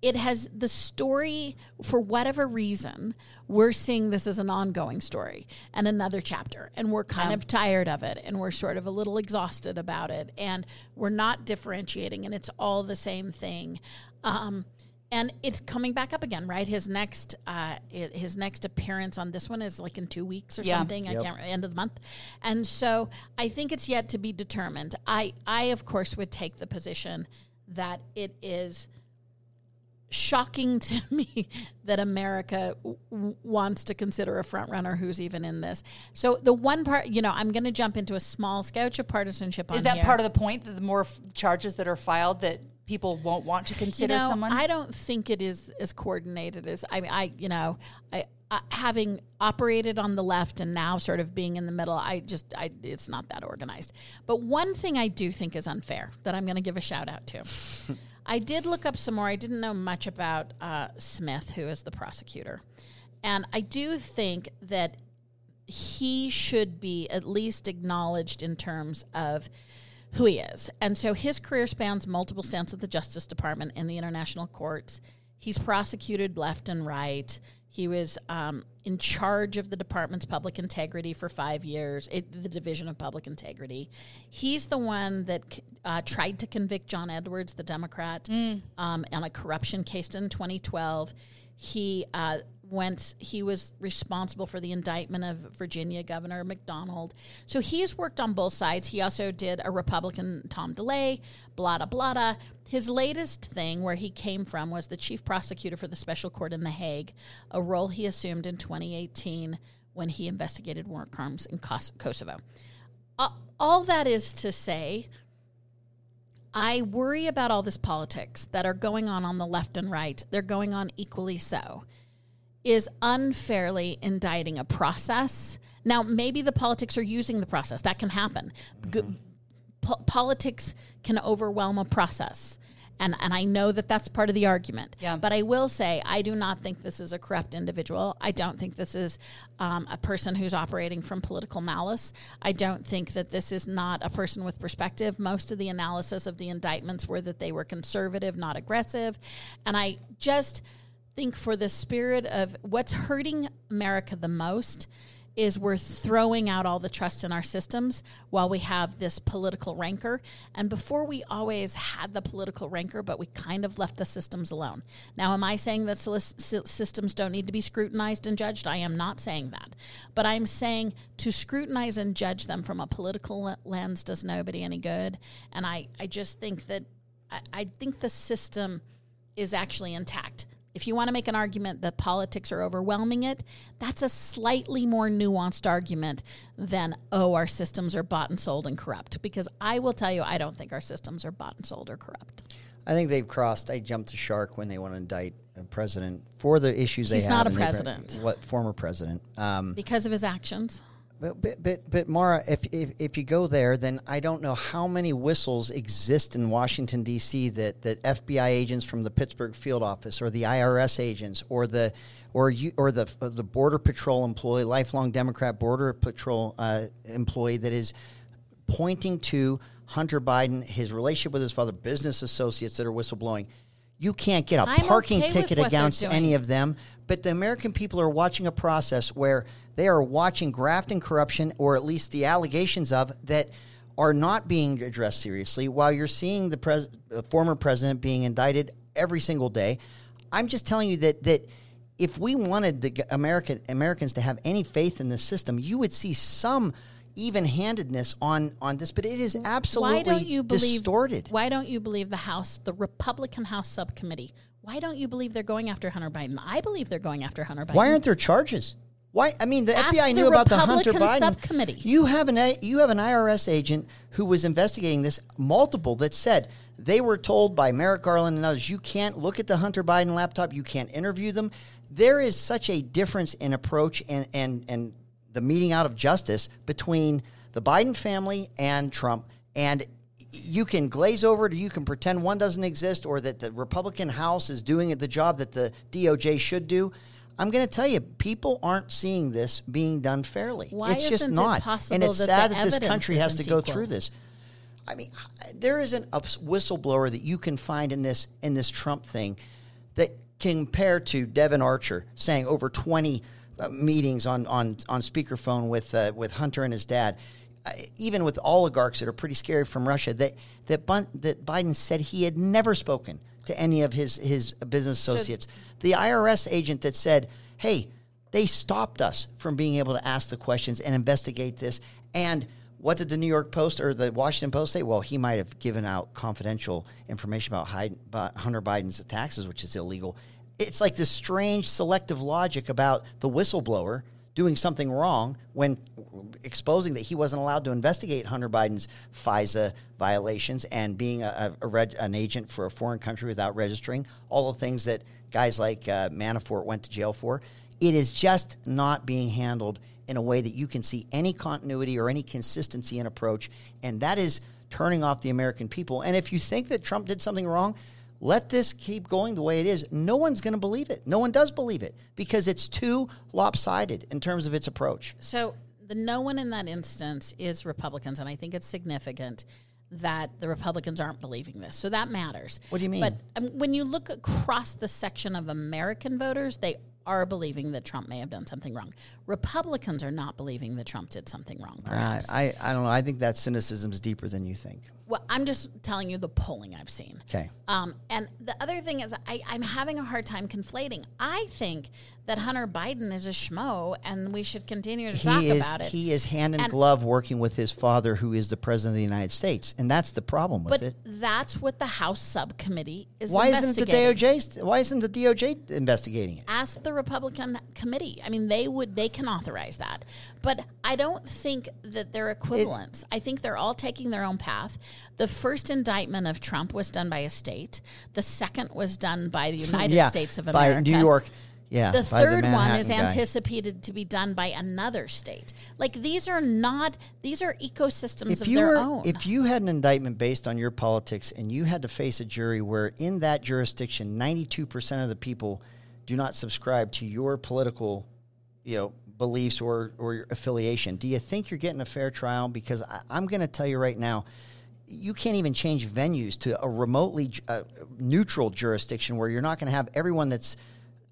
it has the story for whatever reason we're seeing this as an ongoing story and another chapter and we're kind of tired of it and we're sort of a little exhausted about it and we're not differentiating and it's all the same thing. Um, and it's coming back up again right? His next uh, his next appearance on this one is like in two weeks or Yeah. something. I can't end of the month. And so i think it's yet to be determined. I i of course would take the position that it is shocking to me that America w- w- wants to consider a front runner who's even in this. So the one part, you know, I'm going to jump into a small scotch of partisanship. Is on that here. part of the point that the more f- charges that are filed that people won't want to you consider know, someone? I don't think it is as coordinated as I mean, I you know, I, I having operated on the left and now sort of being in the middle, I just I it's not that organized. But one thing I do think is unfair that I'm going to give a shout out to. I did look up some more. I didn't know much about uh, Smith, who is the prosecutor, and I do think that he should be at least acknowledged in terms of who he is. And so his career spans multiple stints at the Justice Department and the international courts. He's prosecuted left and right. He was um, in charge of the department's public integrity for five years, it, the Division of Public Integrity. He's the one that uh, tried to convict John Edwards, the Democrat, um, on a corruption case in 2012. He uh, went. He was responsible for the indictment of Virginia Governor McDonnell. So he's worked on both sides. He also did a Republican Tom DeLay, blah blah blah. His latest thing, where he came from, was the chief prosecutor for the special court in The Hague, a role he assumed in 2018 when he investigated war crimes in Kos- Kosovo. All that is to say, I worry about all this politics that are going on on the left and right. They're going on equally so. Is unfairly indicting a process. Now, maybe the politics are using the process. That can happen. G- po- politics can overwhelm a process. And, and I know that that's part of the argument. Yeah. But I will say, I do not think this is a corrupt individual. I don't think this is um, a person who's operating from political malice. I don't think that this is not a person with perspective. Most of the analysis of the indictments were that they were conservative, not aggressive. And I just think, for the spirit of what's hurting America the most, is we're throwing out all the trust in our systems while we have this political rancor. And before we always had the political rancor, but we kind of left the systems alone. Now, am I saying that systems don't need to be scrutinized and judged? I am not saying that. But I'm saying to scrutinize and judge them from a political lens does nobody any good. And I, I just think that I, I think the system is actually intact. If you want to make an argument that politics are overwhelming it, that's a slightly more nuanced argument than, oh, our systems are bought and sold and corrupt. Because I will tell you, I don't think our systems are bought and sold or corrupt. I think they've crossed. I jumped the shark when they want to indict a president for the issues He's they not have. a and they- president. What former president? Um, because of his actions. But, but, but, but Maura, if, if, if you go there, then I don't know how many whistles exist in Washington, D.C. that, that FBI agents from the Pittsburgh field office or the IRS agents or the or you or the uh, the border patrol employee, lifelong Democrat border patrol uh, employee that is pointing to Hunter Biden, his relationship with his father, business associates that are whistleblowing. You can't get a I'm parking okay ticket against any of them, but the American people are watching a process where they are watching graft and corruption, or at least the allegations of that are not being addressed seriously. While you're seeing the pres- uh, former president being indicted every single day, I'm just telling you that that if we wanted the American Americans to have any faith in the system, you would see some even-handedness on on this. But it is absolutely why don't you believe distorted. Why don't you believe the House, the Republican House subcommittee? Why don't you believe they're going after Hunter Biden? I believe they're going after Hunter Biden. Why aren't there charges? Why? I mean, the Ask FBI the knew about the Hunter Biden subcommittee. You have an you have an IRS agent who was investigating this multiple that said they were told by Merrick Garland and others you can't look at the Hunter Biden laptop, you can't interview them. There is such a difference in approach and and and the meting out of justice between the Biden family and Trump and you can glaze over it or you can pretend one doesn't exist or that the Republican House is doing the job that the DOJ should do. I'm going to tell you, people aren't seeing this being done fairly. Why it's just it not. possible and it's that sad that this country has to go equal? through this. I mean, there isn't a whistleblower that you can find in this in this Trump thing that compare to Devon Archer saying over 20 uh, meetings on on on speakerphone with uh, with Hunter and his dad, uh, even with oligarchs that are pretty scary from Russia. That that Bun- that Biden said he had never spoken to any of his his business associates. the IRS agent that said, "Hey, they stopped us from being able to ask the questions and investigate this." And what did the New York Post or the Washington Post say? Well, he might have given out confidential information about about Hunter Biden's taxes, which is illegal. It's like this strange selective logic about the whistleblower doing something wrong when exposing that he wasn't allowed to investigate Hunter Biden's FISA violations and being a, a, reg, an agent for a foreign country without registering, all the things that guys like uh, Manafort went to jail for. It is just not being handled in a way that you can see any continuity or any consistency in approach, and that is turning off the American people. And if you think that Trump did something wrong, let this keep going the way it is. No one's going to believe it. No one does believe it because it's too lopsided in terms of its approach. So the no one in that instance is Republicans, and I think it's significant that the Republicans aren't believing this. So that matters. What do you mean? But um, when you look across the section of American voters, they are believing that Trump may have done something wrong. Republicans are not believing that Trump did something wrong. Perhaps. I, I don't know. I think that cynicism is deeper than you think. Well, I'm just telling you the polling I've seen. Okay. Um, and the other thing is, I, I'm having a hard time conflating. I think that Hunter Biden is a schmo, and we should continue to talk he is about it. he is hand in And- glove working with his father, who is the president of the United States, and that's the problem with But it. that's what the House subcommittee is Why isn't the. DOJ? Why isn't the DOJ investigating it? Ask the Republican committee. I mean, they would they can authorize that, but I don't think that they're equivalents. I think they're all taking their own path. The first indictment of Trump was done by a state. The second was done by the United yeah, States of by America. New York. Yeah, The by third one is guy. anticipated to be done by another state. Like these are not; these are ecosystems if of you their were, own. if you had an indictment based on your politics and you had to face a jury where in that jurisdiction 92% of the people do not subscribe to your political you know beliefs or or your affiliation do you think you're getting a fair trial because I, i'm going to tell you right now you can't even change venues to a remotely uh, neutral jurisdiction where you're not going to have everyone that's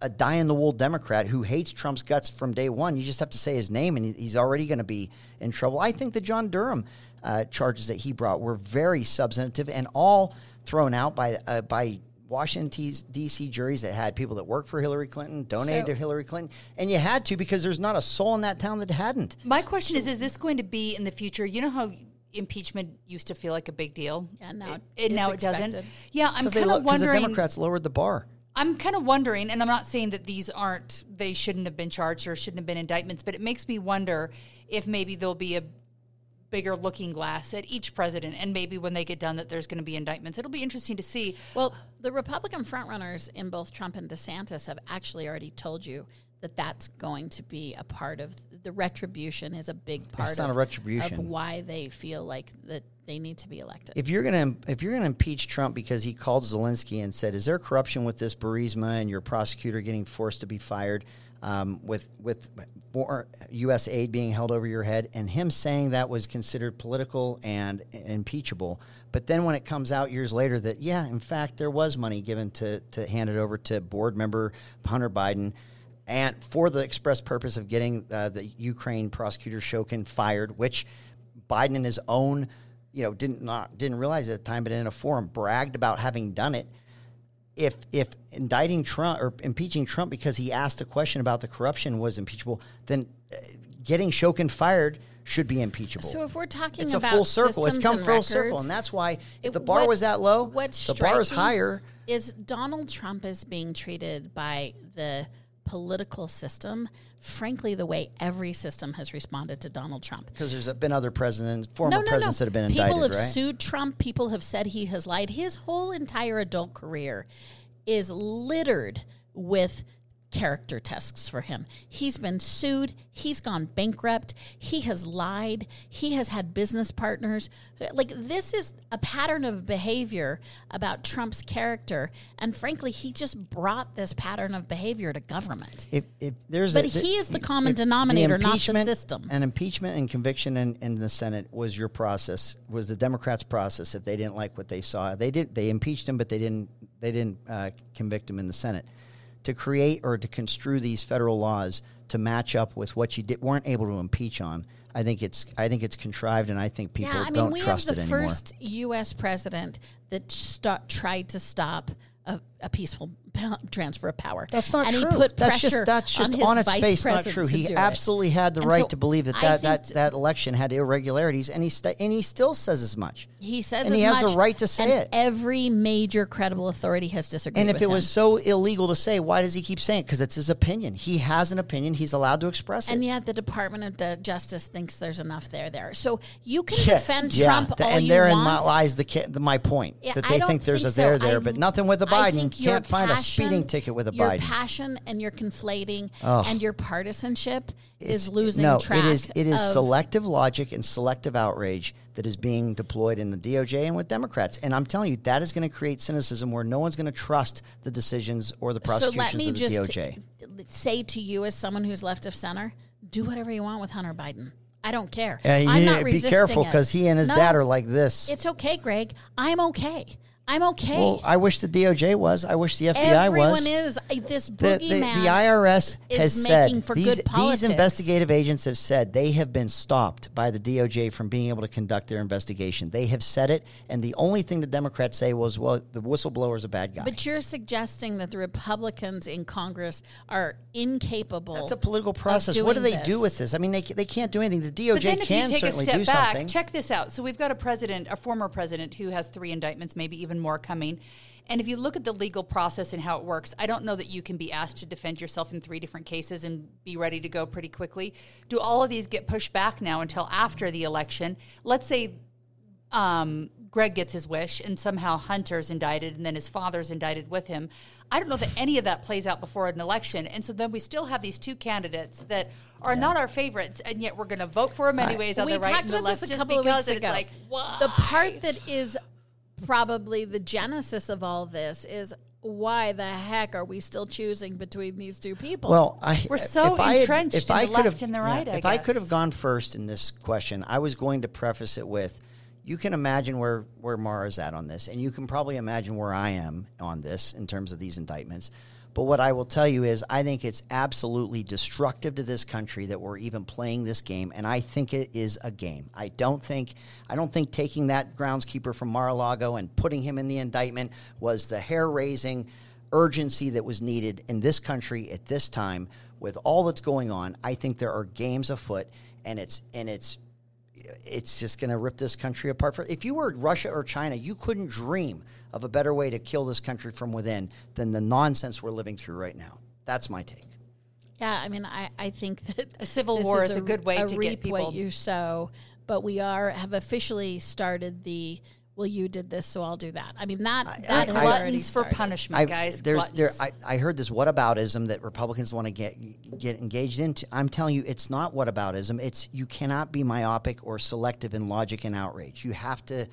a die in the wool Democrat who hates Trump's guts from day one. You just have to say his name, and he's already going to be in trouble. I think the John Durham uh, charges that he brought were very substantive and all thrown out by uh, by Washington D.C. juries that had people that worked for Hillary Clinton, donated So- to Hillary Clinton, and you had to because there's not a soul in that town that hadn't. My question is: Is this going to be in the future? You know how impeachment used to feel like a big deal, Yeah, now it, it's now it doesn't. Yeah, I'm Because they kind lo- of 'cause the. Democrats lowered the bar. I'm kind of wondering, and I'm not saying that these aren't, they shouldn't have been charged or shouldn't have been indictments, but it makes me wonder if maybe there'll be a bigger looking glass at each president, and maybe when they get done, that there's going to be indictments. It'll be interesting to see. Well, the Republican frontrunners in both Trump and DeSantis have actually already told you that that's going to be a part of the retribution is a big part It's of, not a retribution. of why they feel like that they need to be elected. If you're gonna if you're gonna impeach Trump because he called Zelensky and said, "Is there corruption with this Burisma and your prosecutor getting forced to be fired?" Um, with with more U.S. aid being held over your head, and him saying that was considered political and impeachable. But then when it comes out years later that yeah, in fact, there was money given to to hand it over to board member Hunter Biden, and for the express purpose of getting uh, the Ukraine prosecutor Shokin fired, which Biden in his own, you know, didn't not didn't realize at the time, but in a forum bragged about having done it. If if indicting Trump or impeaching Trump because he asked a question about the corruption was impeachable, then uh, getting Shokin fired should be impeachable. So if we're talking about it's a full circle. It's come full circle, and that's why if it- the bar what- was that low, what's the bar is higher. Is Donald Trump is being treated by the political system, frankly, the way every system has responded to Donald Trump. Because there's been other presidents, former no, no, presidents no. that have been People indicted, have right? sued Trump. People have said he has lied. His whole entire adult career is littered with character tests for him. He's been sued. He's gone bankrupt. He has lied. He has had business partners. Like, this is a pattern of behavior about Trump's character. And frankly, he just brought this pattern of behavior to government. if, if there's But a, he is the common denominator, not the system. An impeachment and conviction in, in the Senate was your process, was the Democrats' process. If they didn't like what they saw, they did. They impeached him, but they didn't. They didn't uh, convict him in the Senate. To create or to construe these federal laws to match up with what you did, weren't able to impeach on, I think it's. I think it's contrived, and I think people yeah, I mean, don't we have the first U.S. president that sto- tried to stop a, a peaceful transfer of power. That's not and true. He put that's just that's just on, on its face not true. He do it. absolutely had the And right so to believe that that, that, that election had irregularities, and he st- and he still says as much. He says and he has the right to say and it. Every major credible authority has disagreed. And if it was so illegal to say, why does he keep saying it? Because it's his opinion. He has an opinion. He's allowed to express it. and yet the Department of Justice thinks there's enough there there. So you can Yeah, defend yeah, Trump th- all and you therein want. lies the, the my point Yeah, that they don't think there's think a there so. there, I- but nothing with the Biden. You can't find a speeding ticket with a your Biden. passion and your conflating Ugh. and your partisanship It's- is losing no, track. it is it is of- selective logic and selective outrage that is being deployed in the DOJ and with Democrats. And I'm telling you, that is going to create cynicism where no one's going to trust the decisions or the So let prosecutions me of the just DOJ. say to you, as someone who's left of center, do whatever you want with Hunter Biden. I don't care. Uh, I'm not be resisting careful because he and his No, dad are like this. It's okay, Greg. I'm okay. I'm okay. Well, I wish the DOJ was. I wish the FBI Everyone was. is uh, this the, boogeyman. the, the IRS is has making said for these, good these investigative agents have said they have been stopped by the DOJ from being able to conduct their investigation. They have said it, and the only thing the Democrats say was, "Well, the whistleblower is a bad guy." But you're suggesting that the Republicans in Congress are incapable. That's a political process. What do they doing do with this? I mean, they, they can't do anything. The DOJ But then if can you take a certainly step do back, something. check this out. So we've got a president, a former president, who has three indictments, maybe even more coming. And if you look at the legal process and how it works, I don't know that you can be asked to defend yourself in three different cases and be ready to go pretty quickly. Do all of these get pushed back now until after the election? Let's say um, Greg gets his wish and somehow Hunter's indicted and then his father's indicted with him. I don't know that any of that plays out before an election. And so then we still have these two candidates that are not our favorites, and yet we're going to vote for them anyways on we the right talked about left this a couple of weeks ago. like, the part that is probably the genesis of all this is why the heck are we still choosing between these two people? Well, I, We're so if I entrenched if in I the could left have- and the right, I if I could have gone first in this question, I was going to preface it with, you can imagine where where Maura's at on this, and you can probably imagine where I am on this in terms of these indictments. But what I will tell you is, I think it's absolutely destructive to this country that we're even playing this game, and I think it is a game. I don't think I don't think taking that groundskeeper from Mar-a-Lago and putting him in the indictment was the hair raising urgency that was needed in this country at this time with all that's going on. I think there are games afoot, and it's and it's it's just going to rip this country apart. For if you were Russia or China, you couldn't dream of a better way to kill this country from within than the nonsense we're living through right now. That's my take. yeah, I mean, I, I think that A civil war is a good way a to get reap people- what you sow. but we are have officially started the. Well, you did this, so I'll do that. I mean that that has already Gluttons for punishment, I've- guys. There's there. Gluttons. I, I heard this whataboutism that Republicans want to get get engaged into. I'm telling you, it's not whataboutism. It's you cannot be myopic or selective in logic and outrage. You have to.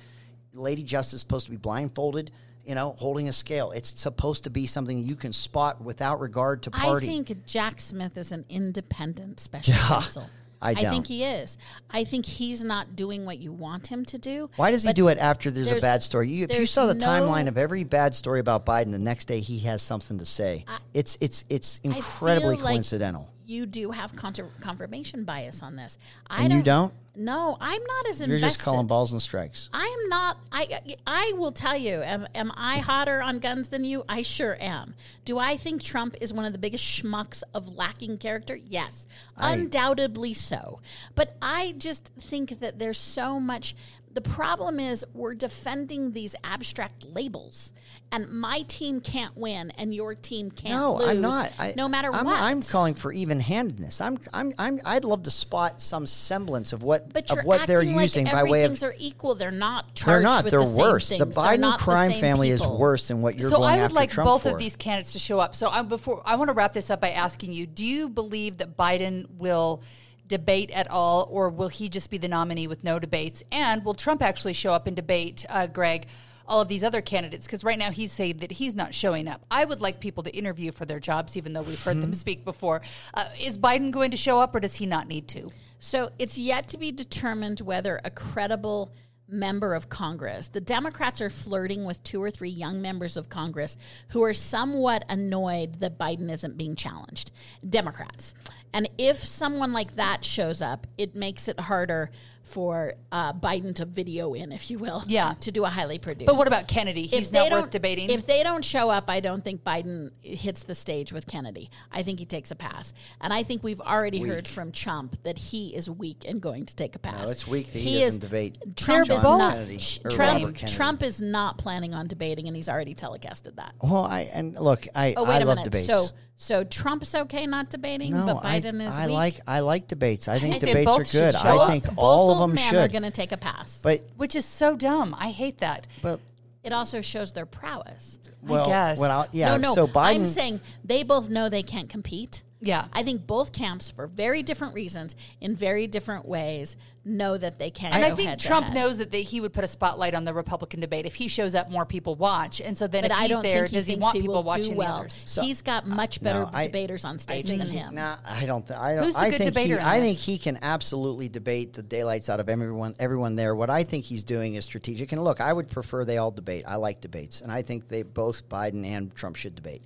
Lady Justice is supposed to be blindfolded. You know, holding a scale. It's supposed to be something you can spot without regard to party. I think Jack Smith is an independent special counsel. I think don't. he is. I think he's not doing what you want him to do. Why does he do it after there's, a bad story? You, if you saw the no- timeline of every bad story about Biden, the next day he has something to say. it's it's it's incredibly feel like coincidental. You do have contra- confirmation bias on this. I And you don't? No, I'm not as You're invested. just calling balls and strikes. I am not. I I will tell you. Am, am I hotter on guns than you? I sure am. Do I think Trump is one of the biggest schmucks of lacking character? Yes, undoubtedly so. But I just think that there's so much. The problem is we're defending these abstract labels, and my team can't win, and your team can't No, lose. I'm not. I, no matter I'm, what. I'm calling for even-handedness. I'm, I'm, I'm. I'd love to spot some semblance of what But of you're what they're acting using like by way of. everything's are equal. They're not They're not. with They're the worse. The Biden not the crime family people. is worse than what you're so going I would like Trump both for. of these candidates to show up. So I before I want to wrap this up by asking you: Do you believe that Biden will debate at all, or will he just be the nominee with no debates? And will Trump actually show up and debate, uh, Greg? All of these other candidates, because right now he's saying that he's not showing up. I would like people to interview for their jobs, even though we've heard them speak before. Uh, is Biden going to show up, or does he not need to? So it's yet to be determined whether a credible member of Congress, the Democrats are flirting with two or three young members of Congress who are somewhat annoyed that Biden isn't being challenged. Democrats. And if someone like that shows up, it makes it harder for uh, Biden to video in, if you will, Yeah. to do a highly produced. But what about Kennedy? He's not don't- worth debating. If they don't show up, I don't think Biden hits the stage with Kennedy. I think he takes a pass, and I think we've already heard from Trump that he is weak and going to take a pass. No, it's weak that he doesn't debate Trump They're is both not. Kennedy, or Trump, Kennedy. Trump is not planning on debating, and he's already telecasted that. well, I and look, I Oh wait I a love minute. debates. So so Trump's okay not debating, no, but I, Biden is I weak. like I like debates. I think think they debates both are should good. I up. think Both all of them men should. are going to take a pass. but which is so dumb. I hate that. but it also shows their prowess. well, guess. what I'll- yeah. no, no. So Biden. I'm saying they both know they can't compete. Yeah. I think both camps, for very different reasons, in very different ways, know that they can't. And go I think head Trump head. knows that they, he would put a spotlight on the Republican debate. If he shows up, more people watch. And so then But if I he's don't there, think he does he want he people watching do the well. others? He's got uh, much better No, I- debaters on stage than he- him. Nah, I don't. Th- I don't. Who's the I good think debater he. I think he can absolutely debate the daylights out of everyone. Everyone there. What I think he's doing is strategic. And look, I would prefer they all debate. I like debates, and I think they both Biden and Trump should debate.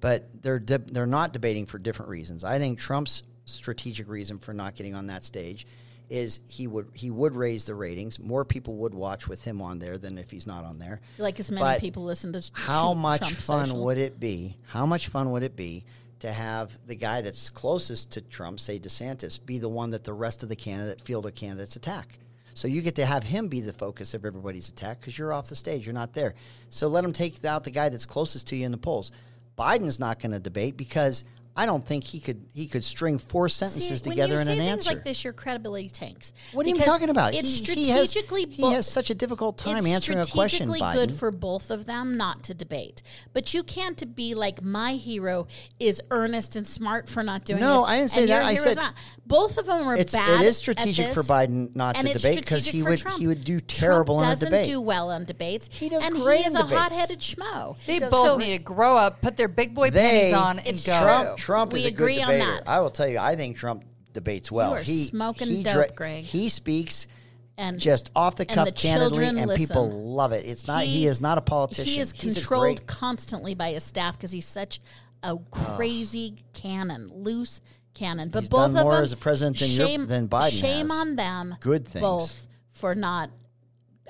But they're de- they're not debating for different reasons. I think Trump's strategic reason for not getting on that stage is he would he would raise the ratings. More people would watch with him on there than if he's not on there. Like as many But people listen to how Trump much fun Social. would it be? How much fun would it be to have the guy that's closest to Trump, say DeSantis, be the one that the rest of the candidate field of candidates attack? So you get to have him be the focus of everybody's attack because you're off the stage, you're not there. So let him take out the guy that's closest to you in the polls. Biden's not going to debate because I don't think he could he could string four sentences See, together in an say answer. things like this, your credibility tanks. what are you talking about? It's he, he has, strategically he has such a difficult time it's answering a question. strategically Biden. good for both of them not to debate. But you can't be like my hero is earnest and smart for not doing it. No, I didn't say and that. I said- not. both of them are It's, bad. it is at strategic for Biden not to debate because he would Trump. he would do terrible Trump in a debate. doesn't debate. do well on debates. He does and great he in is a hot-headed schmo. They both so- need to grow up, put their big boy They- panties on, and It's go. Trump We is a agree good on debater. that. I will tell you, I think Trump debates well. he smoking he dope, Greg. He speaks and just off the and cuff, the candidly, children and listen. people love it. It's not. He, is not a politician. He is He's controlled great- constantly by his staff because he's such a crazy cannon, loose cannon. But both of more them, as a president than your- shame, than Biden Shame has. on them, Good things. both for not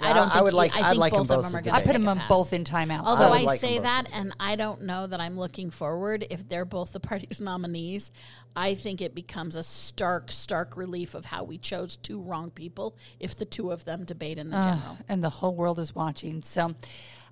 I don't. I Think would like- I I'd think like 'em both both of them are going I put them in both in timeout. Although would I, like 'em say that, and I don't know that I'm looking forward if they're both the party's nominees. I think it becomes a stark, stark relief of how we chose two wrong people if the two of them debate in the general. and the whole world is watching. So,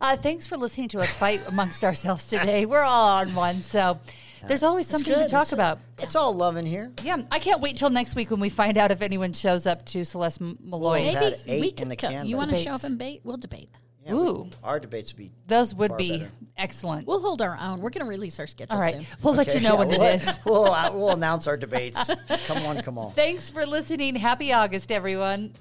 uh, thanks for listening to us fight amongst ourselves today. We're all on one, so there's always something to talk It's- about. It's all love in here. Yeah, I can't wait till next week when we find out if anyone shows up to Celeste M- Maloy. We've Maybe eight we in the can, you want to show up and debate? We'll debate. Yeah, we- Ooh. our debates would be. Those would far be better. excellent. We'll hold our own. We're going to release our schedule all right, soon. we'll let you know yeah, when we'll, it is. We'll, uh, we'll announce our debates. come on, come on. Thanks for listening. Happy August, everyone.